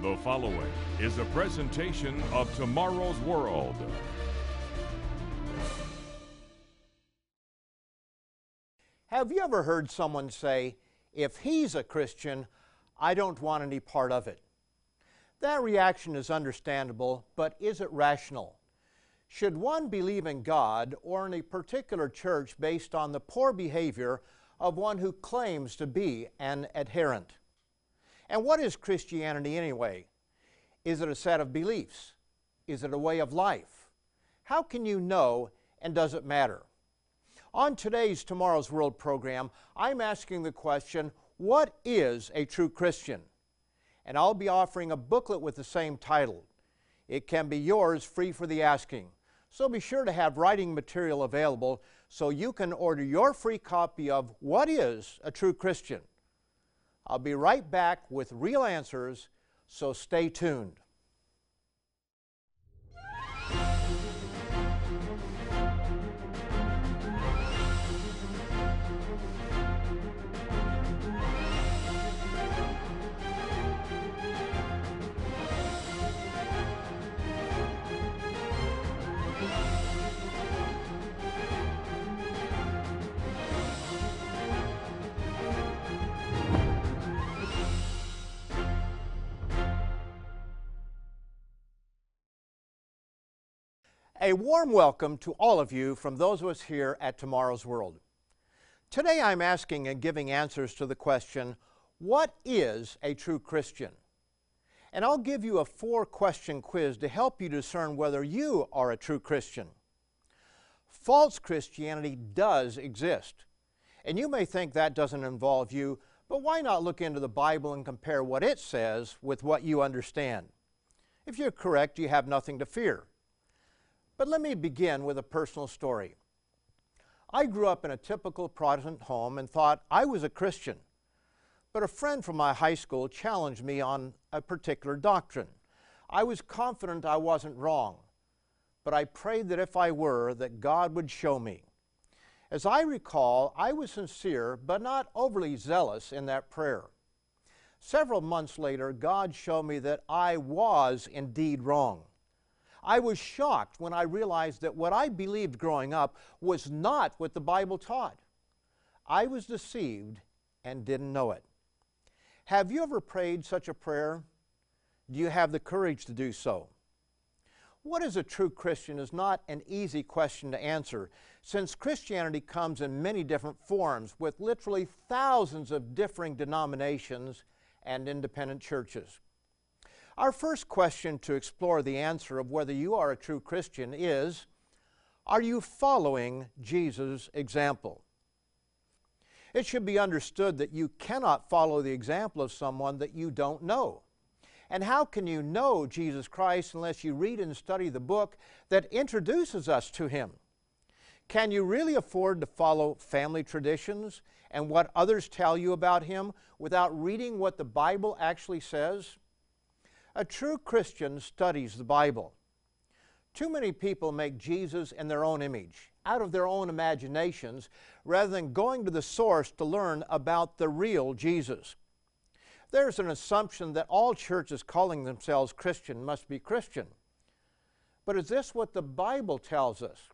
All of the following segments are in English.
The following is a presentation of Tomorrow's World. Have you ever heard someone say, if he's a Christian, I don't want any part of it? That reaction is understandable, but is it rational? Should one believe in God or in a particular church based on the poor behavior of one who claims to be an adherent? And what is Christianity anyway? Is it a set of beliefs? Is it a way of life? How can you know and does it matter? On today's Tomorrow's World program, I'm asking the question what is a true Christian? And I'll be offering a booklet with the same title. It can be yours free for the asking. So be sure to have writing material available so you can order your free copy of What is a True Christian? I'll be right back with real answers, so stay tuned. A warm welcome to all of you from those of us here at Tomorrow's World. Today I'm asking and giving answers to the question, what is a true Christian? And I'll give you a four question quiz to help you discern whether you are a true Christian. False Christianity does exist. And you may think that doesn't involve you, but why not look into the Bible and compare what it says with what you understand? If you're correct, you have nothing to fear. But let me begin with a personal story. I grew up in a typical Protestant home and thought I was a Christian. But a friend from my high school challenged me on a particular doctrine. I was confident I wasn't wrong, but I prayed that if I were, that God would show me. As I recall, I was sincere but not overly zealous in that prayer. Several months later, God showed me that I was indeed wrong. I was shocked when I realized that what I believed growing up was not what the Bible taught. I was deceived and didn't know it. Have you ever prayed such a prayer? Do you have the courage to do so? What is a true Christian is not an easy question to answer, since Christianity comes in many different forms with literally thousands of differing denominations and independent churches. Our first question to explore the answer of whether you are a true Christian is Are you following Jesus' example? It should be understood that you cannot follow the example of someone that you don't know. And how can you know Jesus Christ unless you read and study the book that introduces us to Him? Can you really afford to follow family traditions and what others tell you about Him without reading what the Bible actually says? A true Christian studies the Bible. Too many people make Jesus in their own image, out of their own imaginations, rather than going to the source to learn about the real Jesus. There's an assumption that all churches calling themselves Christian must be Christian. But is this what the Bible tells us?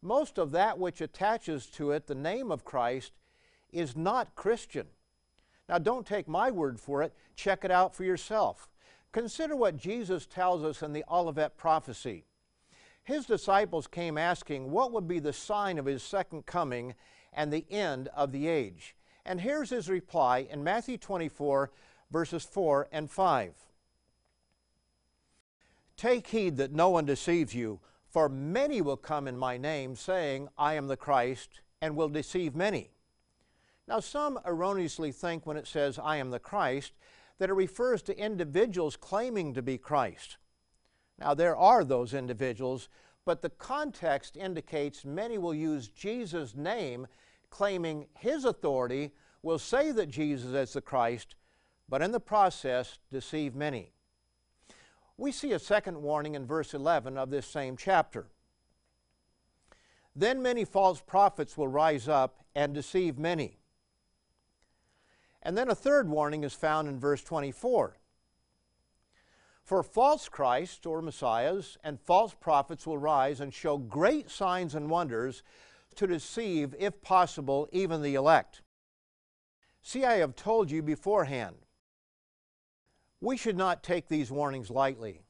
Most of that which attaches to it the name of Christ is not Christian. Now, don't take my word for it, check it out for yourself. Consider what Jesus tells us in the Olivet prophecy. His disciples came asking what would be the sign of his second coming and the end of the age. And here's his reply in Matthew 24, verses 4 and 5. Take heed that no one deceives you, for many will come in my name, saying, I am the Christ, and will deceive many. Now, some erroneously think when it says, I am the Christ, that it refers to individuals claiming to be Christ. Now, there are those individuals, but the context indicates many will use Jesus' name, claiming his authority, will say that Jesus is the Christ, but in the process deceive many. We see a second warning in verse 11 of this same chapter. Then many false prophets will rise up and deceive many. And then a third warning is found in verse 24. For false Christs or Messiahs and false prophets will rise and show great signs and wonders to deceive, if possible, even the elect. See, I have told you beforehand. We should not take these warnings lightly.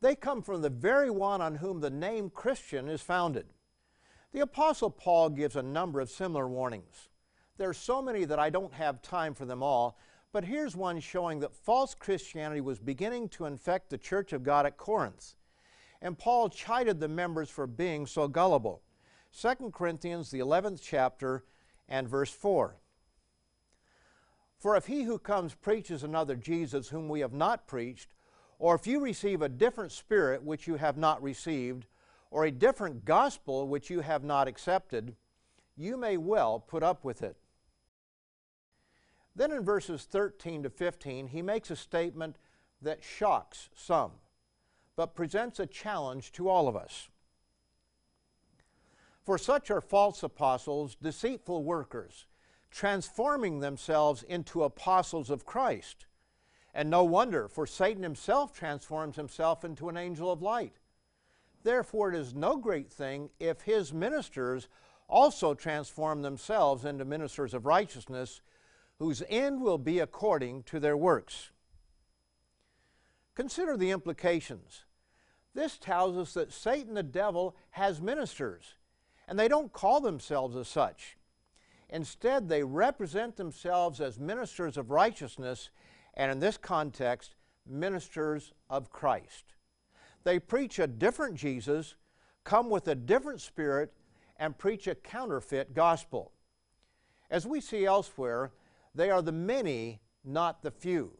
They come from the very one on whom the name Christian is founded. The Apostle Paul gives a number of similar warnings. There are so many that I don't have time for them all, but here's one showing that false Christianity was beginning to infect the church of God at Corinth. And Paul chided the members for being so gullible. 2 Corinthians, the 11th chapter, and verse 4. For if he who comes preaches another Jesus whom we have not preached, or if you receive a different spirit which you have not received, or a different gospel which you have not accepted, you may well put up with it. Then in verses 13 to 15, he makes a statement that shocks some, but presents a challenge to all of us. For such are false apostles, deceitful workers, transforming themselves into apostles of Christ. And no wonder, for Satan himself transforms himself into an angel of light. Therefore, it is no great thing if his ministers also transform themselves into ministers of righteousness, whose end will be according to their works. Consider the implications. This tells us that Satan the devil has ministers, and they don't call themselves as such. Instead, they represent themselves as ministers of righteousness and in this context, ministers of Christ. They preach a different Jesus, come with a different spirit, and preach a counterfeit gospel. As we see elsewhere, they are the many, not the few,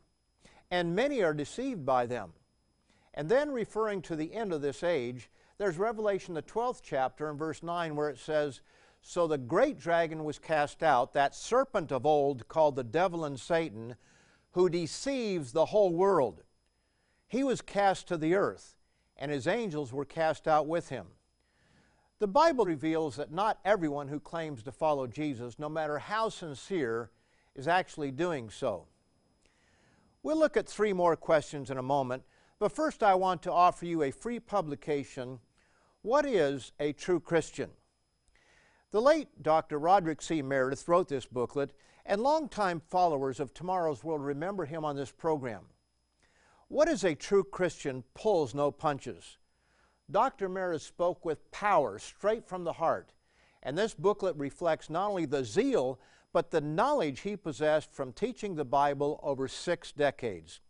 and many are deceived by them. And then, referring to the end of this age, there's Revelation, the 12th chapter, and verse 9, where it says, So the great dragon was cast out, that serpent of old called the devil and Satan who deceives the whole world. He was cast to the earth, and his angels were cast out with him. The Bible reveals that not everyone who claims to follow Jesus, no matter how sincere, is actually doing so. We'll look at three more questions in a moment, but first I want to offer you a free publication What is a True Christian? The late Dr. Roderick C. Meredith wrote this booklet, and longtime followers of Tomorrow's World remember him on this program. What is a true Christian pulls no punches. Dr. Meredith spoke with power straight from the heart, and this booklet reflects not only the zeal, but the knowledge he possessed from teaching the Bible over six decades.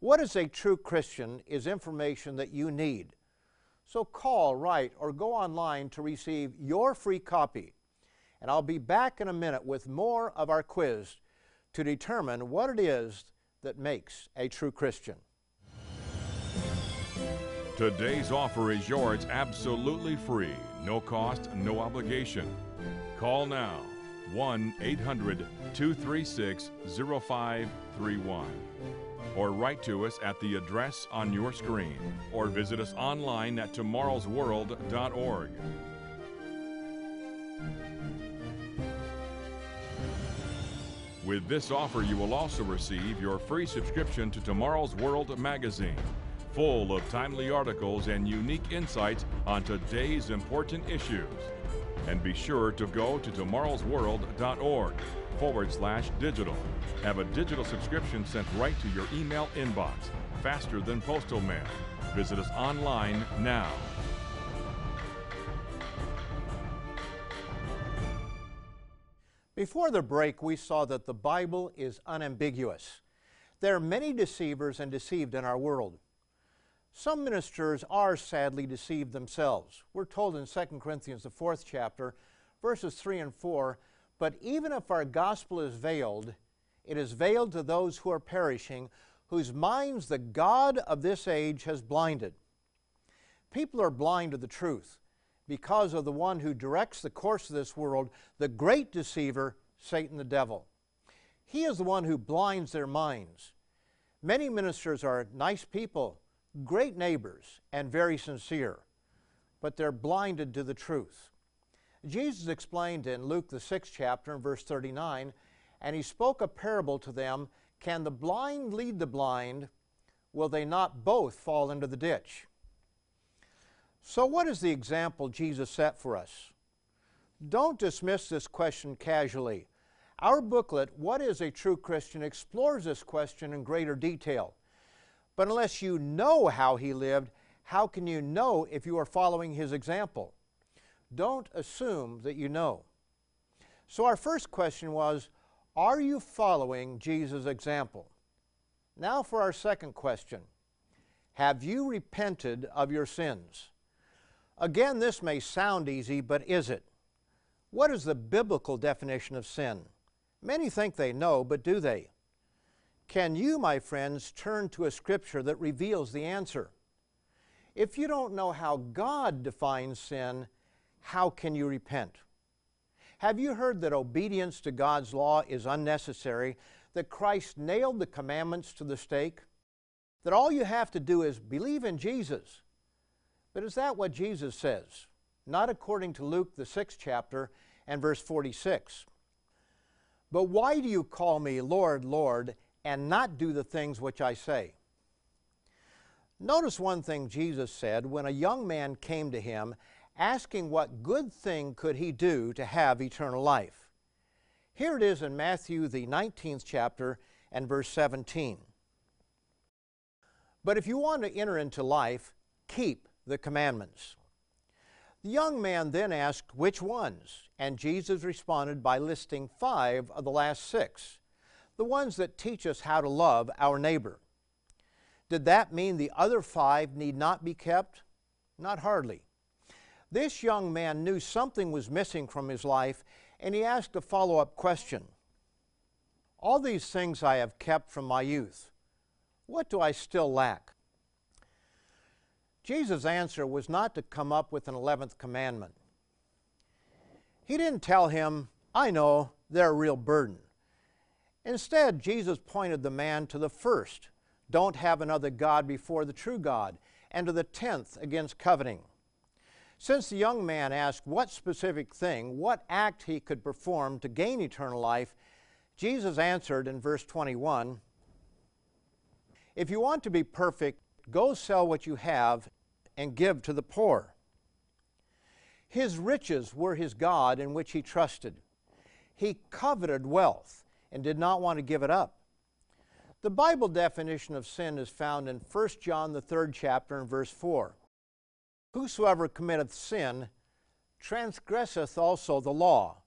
What is a true Christian is information that you need. So call, write, or go online to receive your free copy and I'll be back in a minute with more of our quiz to determine what it is that makes a true Christian. Today's offer is yours absolutely free, no cost, no obligation. Call now 1 800 236 0531 or write to us at the address on your screen or visit us online at tomorrowsworld.org. With this offer, you will also receive your free subscription to Tomorrow's World magazine, full of timely articles and unique insights on today's important issues. And be sure to go to tomorrowsworld.org forward slash digital. Have a digital subscription sent right to your email inbox, faster than postal mail. Visit us online now. Before the break, we saw that the Bible is unambiguous. There are many deceivers and deceived in our world. Some ministers are sadly deceived themselves. We're told in 2 Corinthians, the fourth chapter, verses 3 and 4 But even if our gospel is veiled, it is veiled to those who are perishing, whose minds the God of this age has blinded. People are blind to the truth because of the one who directs the course of this world, the great deceiver, Satan the devil. He is the one who blinds their minds. Many ministers are nice people, great neighbors, and very sincere, but they're blinded to the truth. Jesus explained in Luke, the sixth chapter, in verse 39, and he spoke a parable to them Can the blind lead the blind? will they not both fall into the ditch? So, what is the example Jesus set for us? Don't dismiss this question casually. Our booklet, What is a True Christian, explores this question in greater detail. But unless you know how he lived, how can you know if you are following his example? Don't assume that you know. So, our first question was Are you following Jesus' example? Now, for our second question Have you repented of your sins? Again, this may sound easy, but is it? What is the biblical definition of sin? Many think they know, but do they? Can you, my friends, turn to a scripture that reveals the answer? If you don't know how God defines sin, how can you repent? Have you heard that obedience to God's law is unnecessary, that Christ nailed the commandments to the stake? That all you have to do is believe in Jesus but is that what Jesus says? Not according to Luke, the sixth chapter, and verse 46. But why do you call me Lord, Lord, and not do the things which I say? Notice one thing Jesus said when a young man came to him asking what good thing could he do to have eternal life. Here it is in Matthew, the 19th chapter, and verse 17. But if you want to enter into life, keep the commandments. The young man then asked which ones, and Jesus responded by listing five of the last six, the ones that teach us how to love our neighbor. Did that mean the other five need not be kept? Not hardly. This young man knew something was missing from his life, and he asked a follow up question All these things I have kept from my youth. What do I still lack? Jesus' answer was not to come up with an 11th commandment. He didn't tell him, I know, they're a real burden. Instead, Jesus pointed the man to the first don't have another God before the true God, and to the tenth against coveting. Since the young man asked what specific thing, what act he could perform to gain eternal life, Jesus answered in verse 21 If you want to be perfect, Go sell what you have and give to the poor. His riches were his God in which he trusted. He coveted wealth and did not want to give it up. The Bible definition of sin is found in 1 John the 3rd chapter and verse 4. Whosoever committeth sin transgresseth also the law,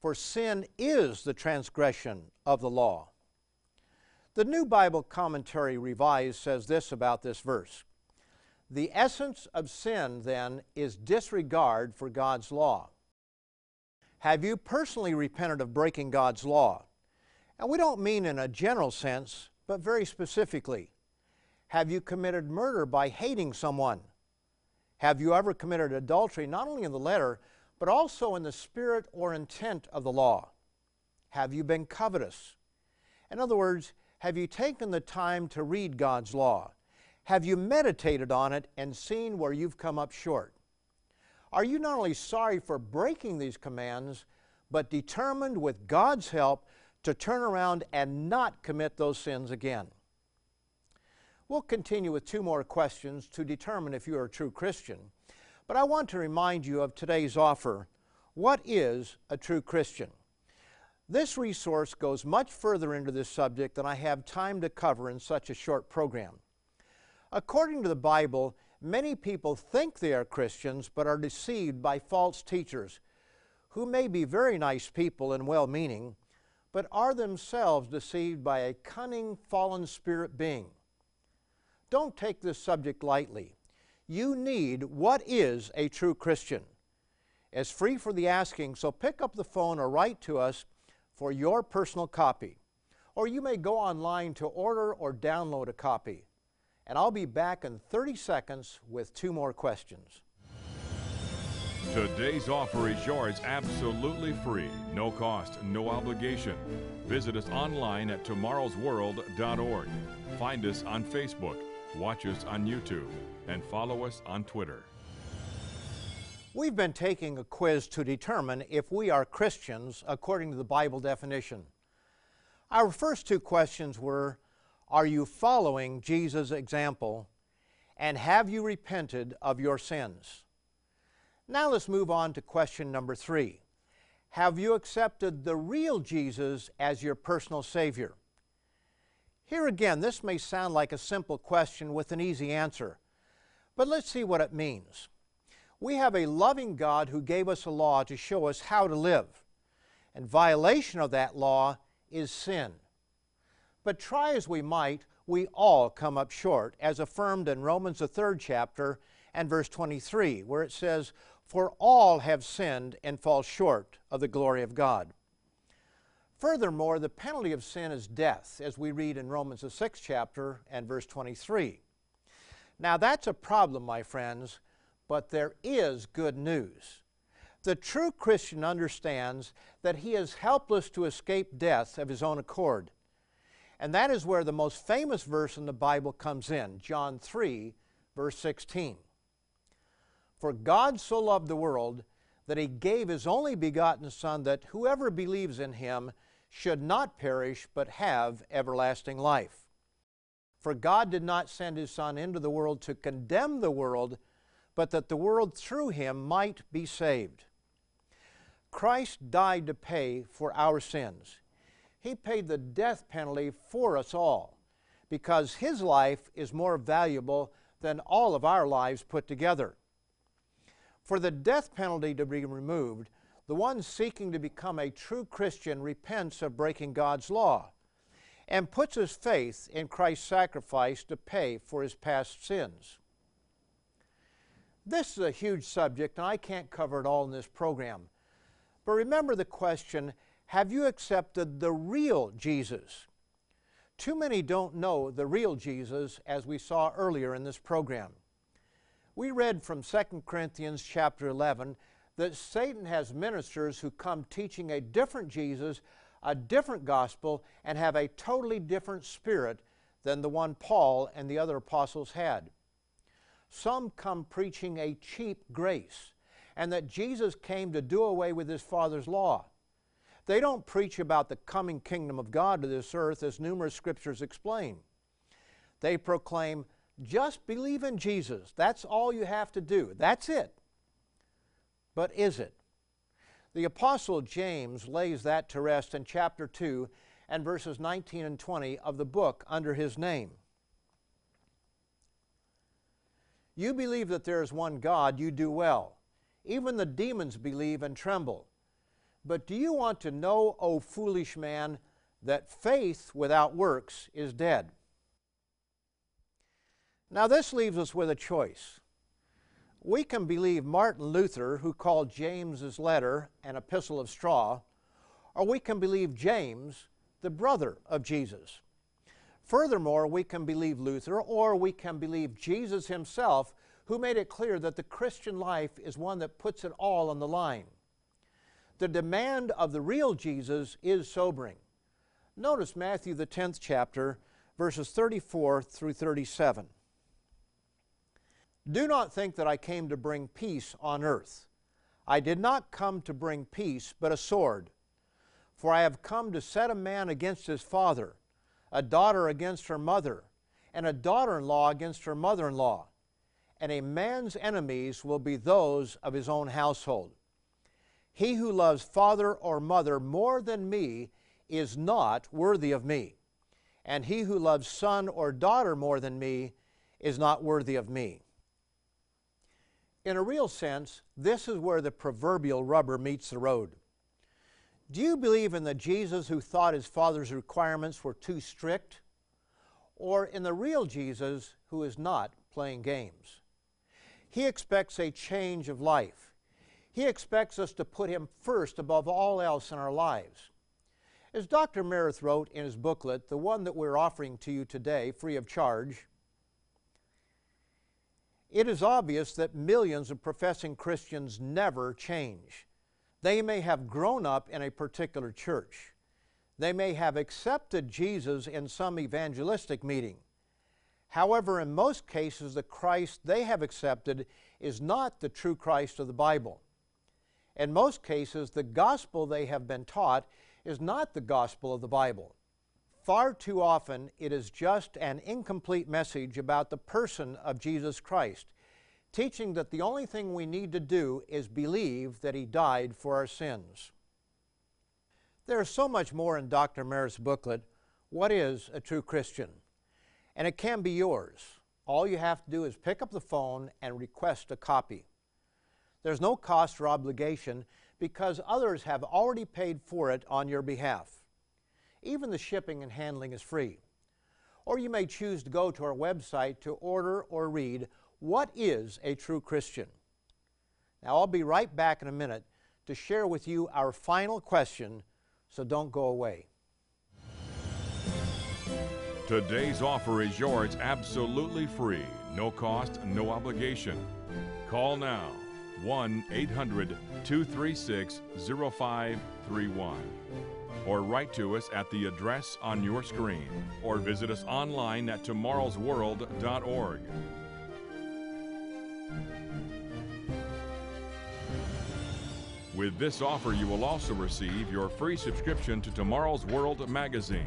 for sin is the transgression of the law. The New Bible Commentary Revised says this about this verse The essence of sin, then, is disregard for God's law. Have you personally repented of breaking God's law? And we don't mean in a general sense, but very specifically. Have you committed murder by hating someone? Have you ever committed adultery, not only in the letter, but also in the spirit or intent of the law? Have you been covetous? In other words, have you taken the time to read God's law? Have you meditated on it and seen where you've come up short? Are you not only sorry for breaking these commands, but determined with God's help to turn around and not commit those sins again? We'll continue with two more questions to determine if you are a true Christian. But I want to remind you of today's offer. What is a true Christian? This resource goes much further into this subject than I have time to cover in such a short program. According to the Bible, many people think they are Christians but are deceived by false teachers who may be very nice people and well meaning, but are themselves deceived by a cunning fallen spirit being. Don't take this subject lightly. You need what is a true Christian. It's free for the asking, so pick up the phone or write to us for your personal copy. Or you may go online to order or download a copy. And I'll be back in 30 seconds with two more questions. Today's offer is yours absolutely free, no cost, no obligation. Visit us online at tomorrowsworld.org. Find us on Facebook, watch us on YouTube, and follow us on Twitter. We've been taking a quiz to determine if we are Christians according to the Bible definition. Our first two questions were Are you following Jesus' example? And have you repented of your sins? Now let's move on to question number three. Have you accepted the real Jesus as your personal Savior? Here again, this may sound like a simple question with an easy answer, but let's see what it means. We have a loving God who gave us a law to show us how to live, and violation of that law is sin. But try as we might, we all come up short, as affirmed in Romans, the third chapter, and verse 23, where it says, For all have sinned and fall short of the glory of God. Furthermore, the penalty of sin is death, as we read in Romans, the sixth chapter, and verse 23. Now, that's a problem, my friends, but there is good news. The true Christian understands that he is helpless to escape death of his own accord. And that is where the most famous verse in the Bible comes in John 3, verse 16. For God so loved the world that he gave his only begotten Son, that whoever believes in him should not perish, but have everlasting life. For God did not send his Son into the world to condemn the world, but that the world through him might be saved. Christ died to pay for our sins. He paid the death penalty for us all because his life is more valuable than all of our lives put together. For the death penalty to be removed, the one seeking to become a true Christian repents of breaking God's law and puts his faith in Christ's sacrifice to pay for his past sins. This is a huge subject, and I can't cover it all in this program. But remember the question have you accepted the real Jesus? Too many don't know the real Jesus, as we saw earlier in this program. We read from 2 Corinthians chapter 11 that Satan has ministers who come teaching a different Jesus, a different gospel, and have a totally different spirit than the one Paul and the other apostles had. Some come preaching a cheap grace and that Jesus came to do away with his Father's law. They don't preach about the coming kingdom of God to this earth as numerous scriptures explain. They proclaim, just believe in Jesus. That's all you have to do. That's it. But is it? The Apostle James lays that to rest in chapter 2 and verses 19 and 20 of the book under his name. You believe that there is one God, you do well. Even the demons believe and tremble. But do you want to know, O foolish man, that faith without works is dead? Now, this leaves us with a choice we can believe Martin Luther, who called James's letter an epistle of straw, or we can believe James, the brother of Jesus. Furthermore, we can believe Luther, or we can believe Jesus himself, who made it clear that the Christian life is one that puts it all on the line. The demand of the real Jesus is sobering. Notice Matthew, the 10th chapter, verses 34 through 37. Do not think that I came to bring peace on earth. I did not come to bring peace, but a sword. For I have come to set a man against his father, a daughter against her mother, and a daughter in law against her mother in law. And a man's enemies will be those of his own household. He who loves father or mother more than me is not worthy of me. And he who loves son or daughter more than me is not worthy of me. In a real sense, this is where the proverbial rubber meets the road. Do you believe in the Jesus who thought his father's requirements were too strict? Or in the real Jesus who is not playing games? He expects a change of life. He expects us to put him first above all else in our lives. As Dr. Meredith wrote in his booklet, the one that we're offering to you today, free of charge, it is obvious that millions of professing Christians never change. They may have grown up in a particular church. They may have accepted Jesus in some evangelistic meeting. However, in most cases, the Christ they have accepted is not the true Christ of the Bible. In most cases, the gospel they have been taught is not the gospel of the Bible. Far too often, it is just an incomplete message about the person of Jesus Christ, teaching that the only thing we need to do is believe that He died for our sins. There is so much more in Dr. Meredith's booklet, What is a True Christian? And it can be yours. All you have to do is pick up the phone and request a copy. There's no cost or obligation because others have already paid for it on your behalf. Even the shipping and handling is free. Or you may choose to go to our website to order or read What is a True Christian? Now, I'll be right back in a minute to share with you our final question, so don't go away. Today's offer is yours absolutely free, no cost, no obligation. Call now 1 800 236 0531 or write to us at the address on your screen or visit us online at tomorrowsworld.org. With this offer, you will also receive your free subscription to Tomorrow's World magazine,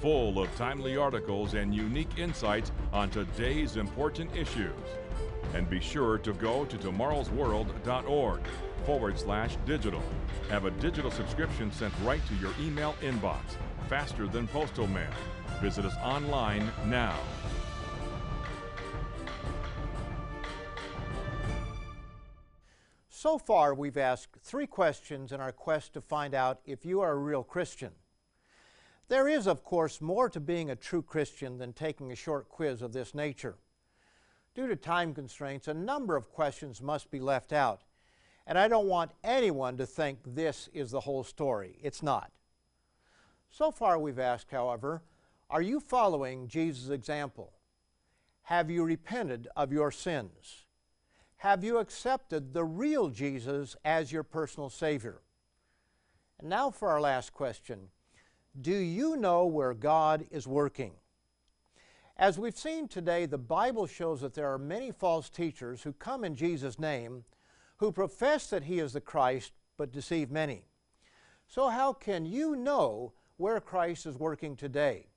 full of timely articles and unique insights on today's important issues. And be sure to go to tomorrowsworld.org forward slash digital. Have a digital subscription sent right to your email inbox, faster than postal mail. Visit us online now. So far, we've asked three questions in our quest to find out if you are a real Christian. There is, of course, more to being a true Christian than taking a short quiz of this nature. Due to time constraints, a number of questions must be left out. And I don't want anyone to think this is the whole story. It's not. So far, we've asked, however, are you following Jesus' example? Have you repented of your sins? Have you accepted the real Jesus as your personal Savior? And now for our last question Do you know where God is working? As we've seen today, the Bible shows that there are many false teachers who come in Jesus' name who profess that he is the Christ but deceive many. So, how can you know where Christ is working today?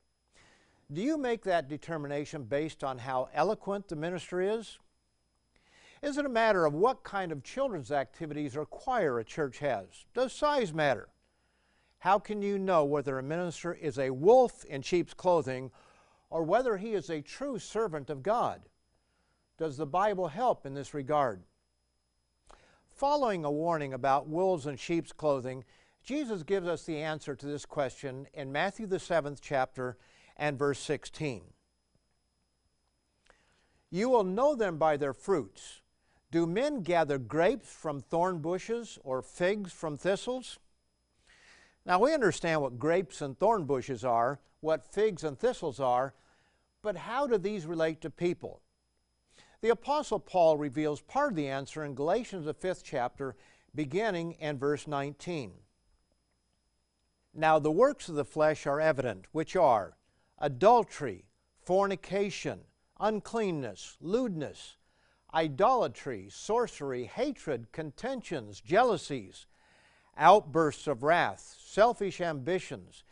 Do you make that determination based on how eloquent the minister is? Is it a matter of what kind of children's activities or choir a church has? Does size matter? How can you know whether a minister is a wolf in sheep's clothing or whether he is a true servant of God? Does the Bible help in this regard? Following a warning about wolves in sheep's clothing, Jesus gives us the answer to this question in Matthew, the seventh chapter, and verse 16. You will know them by their fruits. Do men gather grapes from thorn bushes or figs from thistles? Now, we understand what grapes and thorn bushes are, what figs and thistles are, but how do these relate to people? The Apostle Paul reveals part of the answer in Galatians, the fifth chapter, beginning in verse 19. Now, the works of the flesh are evident, which are adultery, fornication, uncleanness, lewdness, idolatry, sorcery, hatred, contentions, jealousies, outbursts of wrath, selfish ambitions,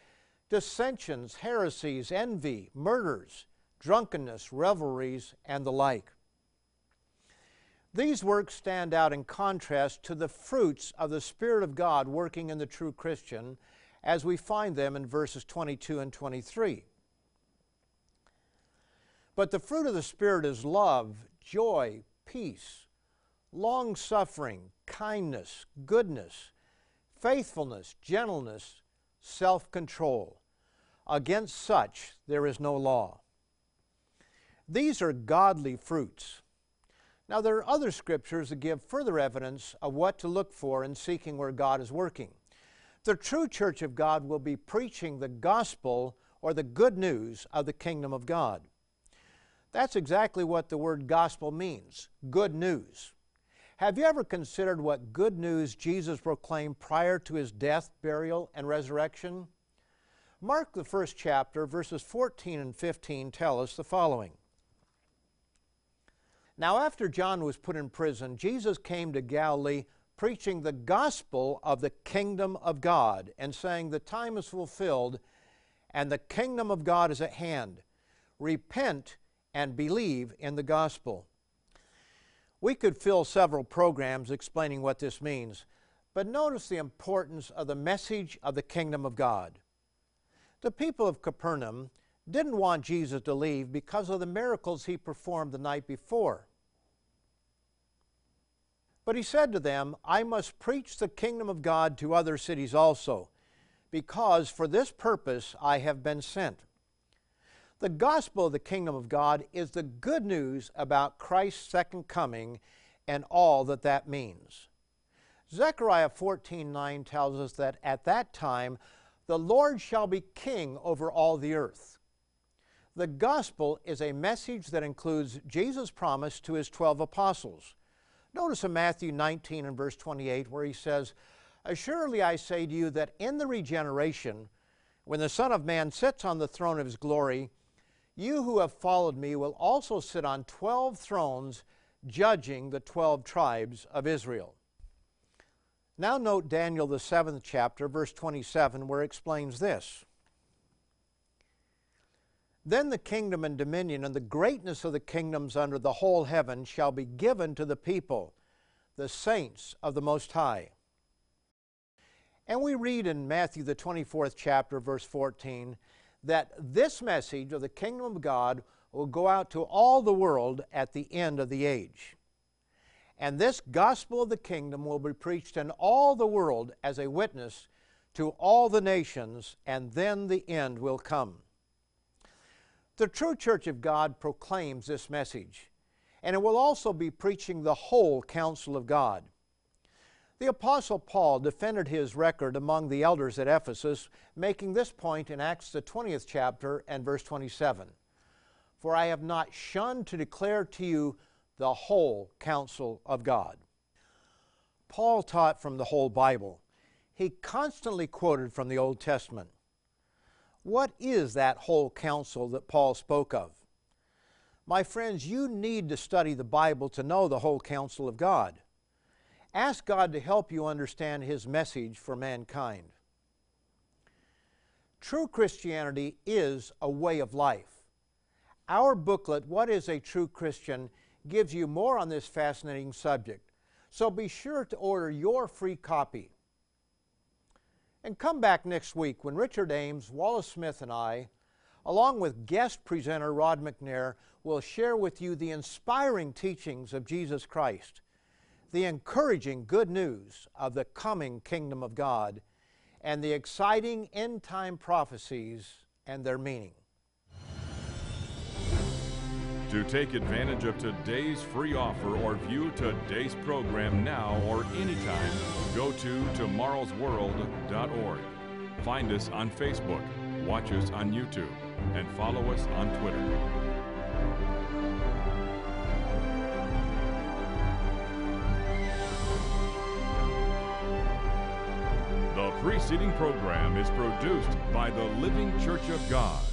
dissensions, heresies, envy, murders, drunkenness, revelries, and the like. These works stand out in contrast to the fruits of the Spirit of God working in the true Christian as we find them in verses 22 and 23. But the fruit of the Spirit is love, joy, peace, long suffering, kindness, goodness, faithfulness, gentleness, self control. Against such there is no law. These are godly fruits. Now, there are other scriptures that give further evidence of what to look for in seeking where God is working. The true church of God will be preaching the gospel or the good news of the kingdom of God. That's exactly what the word gospel means good news. Have you ever considered what good news Jesus proclaimed prior to his death, burial, and resurrection? Mark, the first chapter, verses 14 and 15 tell us the following now, after John was put in prison, Jesus came to Galilee preaching the gospel of the kingdom of God and saying, The time is fulfilled and the kingdom of God is at hand. Repent and believe in the gospel. We could fill several programs explaining what this means, but notice the importance of the message of the kingdom of God. The people of Capernaum didn't want Jesus to leave because of the miracles he performed the night before. But he said to them, I must preach the kingdom of God to other cities also, because for this purpose I have been sent. The gospel of the kingdom of God is the good news about Christ's second coming and all that that means. Zechariah 14:9 tells us that at that time the Lord shall be king over all the earth. The gospel is a message that includes Jesus' promise to his 12 apostles. Notice in Matthew 19 and verse 28 where he says, Assuredly I say to you that in the regeneration, when the Son of Man sits on the throne of his glory, you who have followed me will also sit on 12 thrones, judging the 12 tribes of Israel. Now, note Daniel, the seventh chapter, verse 27, where it explains this. Then the kingdom and dominion and the greatness of the kingdoms under the whole heaven shall be given to the people, the saints of the Most High. And we read in Matthew, the 24th chapter, verse 14, that this message of the kingdom of God will go out to all the world at the end of the age. And this gospel of the kingdom will be preached in all the world as a witness to all the nations, and then the end will come. The true church of God proclaims this message, and it will also be preaching the whole counsel of God. The Apostle Paul defended his record among the elders at Ephesus, making this point in Acts, the 20th chapter, and verse 27 For I have not shunned to declare to you the whole counsel of God. Paul taught from the whole Bible. He constantly quoted from the Old Testament. What is that whole counsel that Paul spoke of? My friends, you need to study the Bible to know the whole counsel of God. Ask God to help you understand His message for mankind. True Christianity is a way of life. Our booklet, What is a True Christian, gives you more on this fascinating subject. So be sure to order your free copy. And come back next week when Richard Ames, Wallace Smith, and I, along with guest presenter Rod McNair, will share with you the inspiring teachings of Jesus Christ the encouraging good news of the coming kingdom of God and the exciting end time prophecies and their meaning. To take advantage of today's free offer or view today's program now or anytime, go to tomorrowsworld.org. Find us on Facebook, watch us on YouTube, and follow us on Twitter. The preceding program is produced by the Living Church of God.